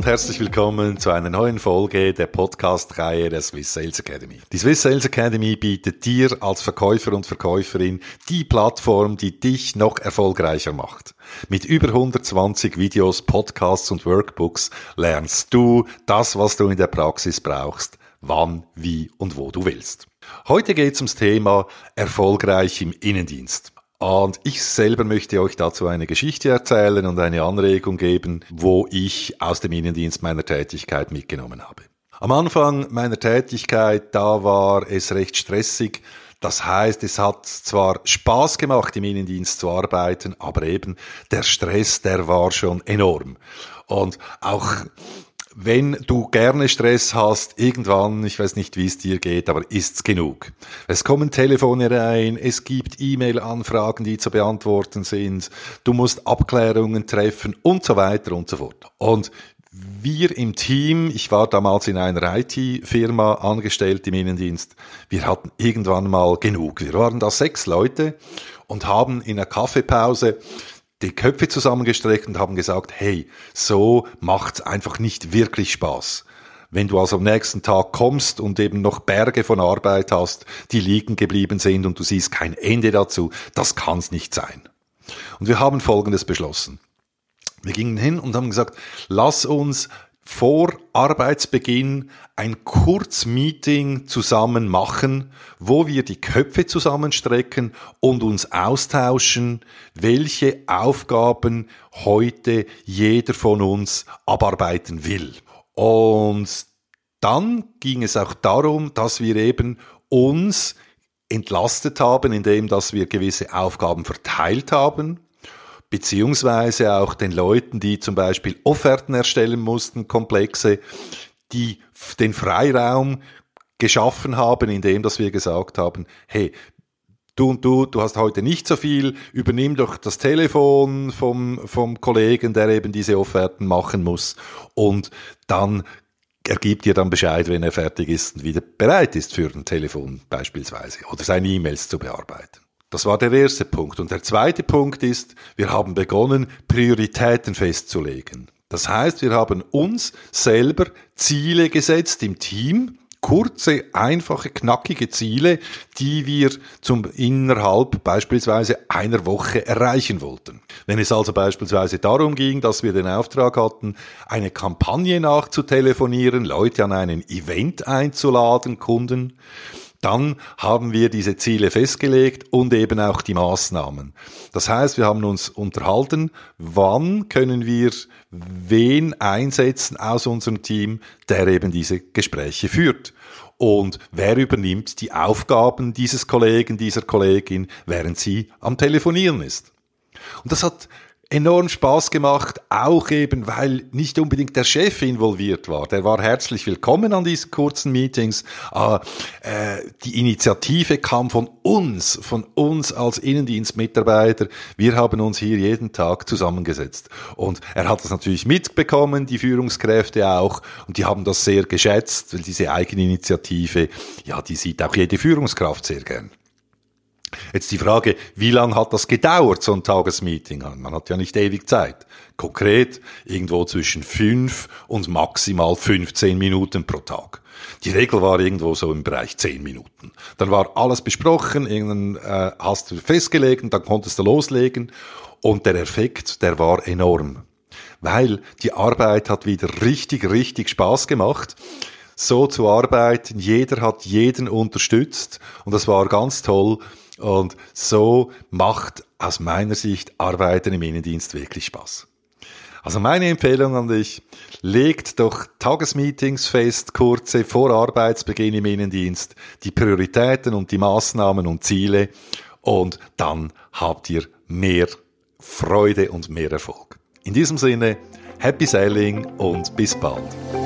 und herzlich willkommen zu einer neuen Folge der Podcast-Reihe der Swiss Sales Academy. Die Swiss Sales Academy bietet dir als Verkäufer und Verkäuferin die Plattform, die dich noch erfolgreicher macht. Mit über 120 Videos, Podcasts und Workbooks lernst du das, was du in der Praxis brauchst, wann, wie und wo du willst. Heute geht es ums Thema erfolgreich im Innendienst. Und ich selber möchte euch dazu eine Geschichte erzählen und eine Anregung geben, wo ich aus dem Innendienst meiner Tätigkeit mitgenommen habe. Am Anfang meiner Tätigkeit, da war es recht stressig. Das heißt, es hat zwar Spaß gemacht, im Innendienst zu arbeiten, aber eben der Stress, der war schon enorm. Und auch wenn du gerne Stress hast, irgendwann, ich weiß nicht, wie es dir geht, aber ist's genug. Es kommen Telefone rein, es gibt E-Mail-Anfragen, die zu beantworten sind, du musst Abklärungen treffen und so weiter und so fort. Und wir im Team, ich war damals in einer IT-Firma angestellt im Innendienst, wir hatten irgendwann mal genug. Wir waren da sechs Leute und haben in der Kaffeepause die Köpfe zusammengestreckt und haben gesagt, hey, so macht's einfach nicht wirklich Spaß. Wenn du also am nächsten Tag kommst und eben noch Berge von Arbeit hast, die liegen geblieben sind und du siehst kein Ende dazu, das kann's nicht sein. Und wir haben Folgendes beschlossen. Wir gingen hin und haben gesagt, lass uns vor Arbeitsbeginn ein Kurzmeeting zusammen machen, wo wir die Köpfe zusammenstrecken und uns austauschen, welche Aufgaben heute jeder von uns abarbeiten will. Und dann ging es auch darum, dass wir eben uns entlastet haben, indem dass wir gewisse Aufgaben verteilt haben beziehungsweise auch den Leuten, die zum Beispiel Offerten erstellen mussten, komplexe, die den Freiraum geschaffen haben, indem dass wir gesagt haben, hey, du und du, du hast heute nicht so viel, übernimm doch das Telefon vom, vom Kollegen, der eben diese Offerten machen muss und dann er gibt dir dann Bescheid, wenn er fertig ist und wieder bereit ist für ein Telefon beispielsweise oder seine E-Mails zu bearbeiten. Das war der erste Punkt. Und der zweite Punkt ist, wir haben begonnen, Prioritäten festzulegen. Das heißt, wir haben uns selber Ziele gesetzt im Team, kurze, einfache, knackige Ziele, die wir zum innerhalb beispielsweise einer Woche erreichen wollten. Wenn es also beispielsweise darum ging, dass wir den Auftrag hatten, eine Kampagne nachzutelefonieren, Leute an einen Event einzuladen, Kunden, dann haben wir diese Ziele festgelegt und eben auch die Maßnahmen. Das heißt, wir haben uns unterhalten, wann können wir wen einsetzen aus unserem Team, der eben diese Gespräche führt. Und wer übernimmt die Aufgaben dieses Kollegen, dieser Kollegin, während sie am Telefonieren ist. Und das hat enorm Spaß gemacht, auch eben, weil nicht unbedingt der Chef involviert war. Der war herzlich willkommen an diesen kurzen Meetings. Aber, äh, die Initiative kam von uns, von uns als Innendienstmitarbeiter. Wir haben uns hier jeden Tag zusammengesetzt. Und er hat das natürlich mitbekommen, die Führungskräfte auch. Und die haben das sehr geschätzt, weil diese Eigeninitiative, ja, die sieht auch jede Führungskraft sehr gern. Jetzt die Frage, wie lang hat das gedauert, so ein Tagesmeeting? Man hat ja nicht ewig Zeit. Konkret irgendwo zwischen fünf und maximal 15 Minuten pro Tag. Die Regel war irgendwo so im Bereich 10 Minuten. Dann war alles besprochen, irgendwann äh, hast du festgelegt dann konntest du loslegen. Und der Effekt, der war enorm. Weil die Arbeit hat wieder richtig, richtig Spaß gemacht so zu arbeiten. Jeder hat jeden unterstützt und das war ganz toll. Und so macht aus meiner Sicht Arbeiten im Innendienst wirklich Spaß. Also meine Empfehlung an dich, legt doch Tagesmeetings fest, kurze vor Arbeitsbeginn im Innendienst, die Prioritäten und die Maßnahmen und Ziele und dann habt ihr mehr Freude und mehr Erfolg. In diesem Sinne, happy sailing und bis bald.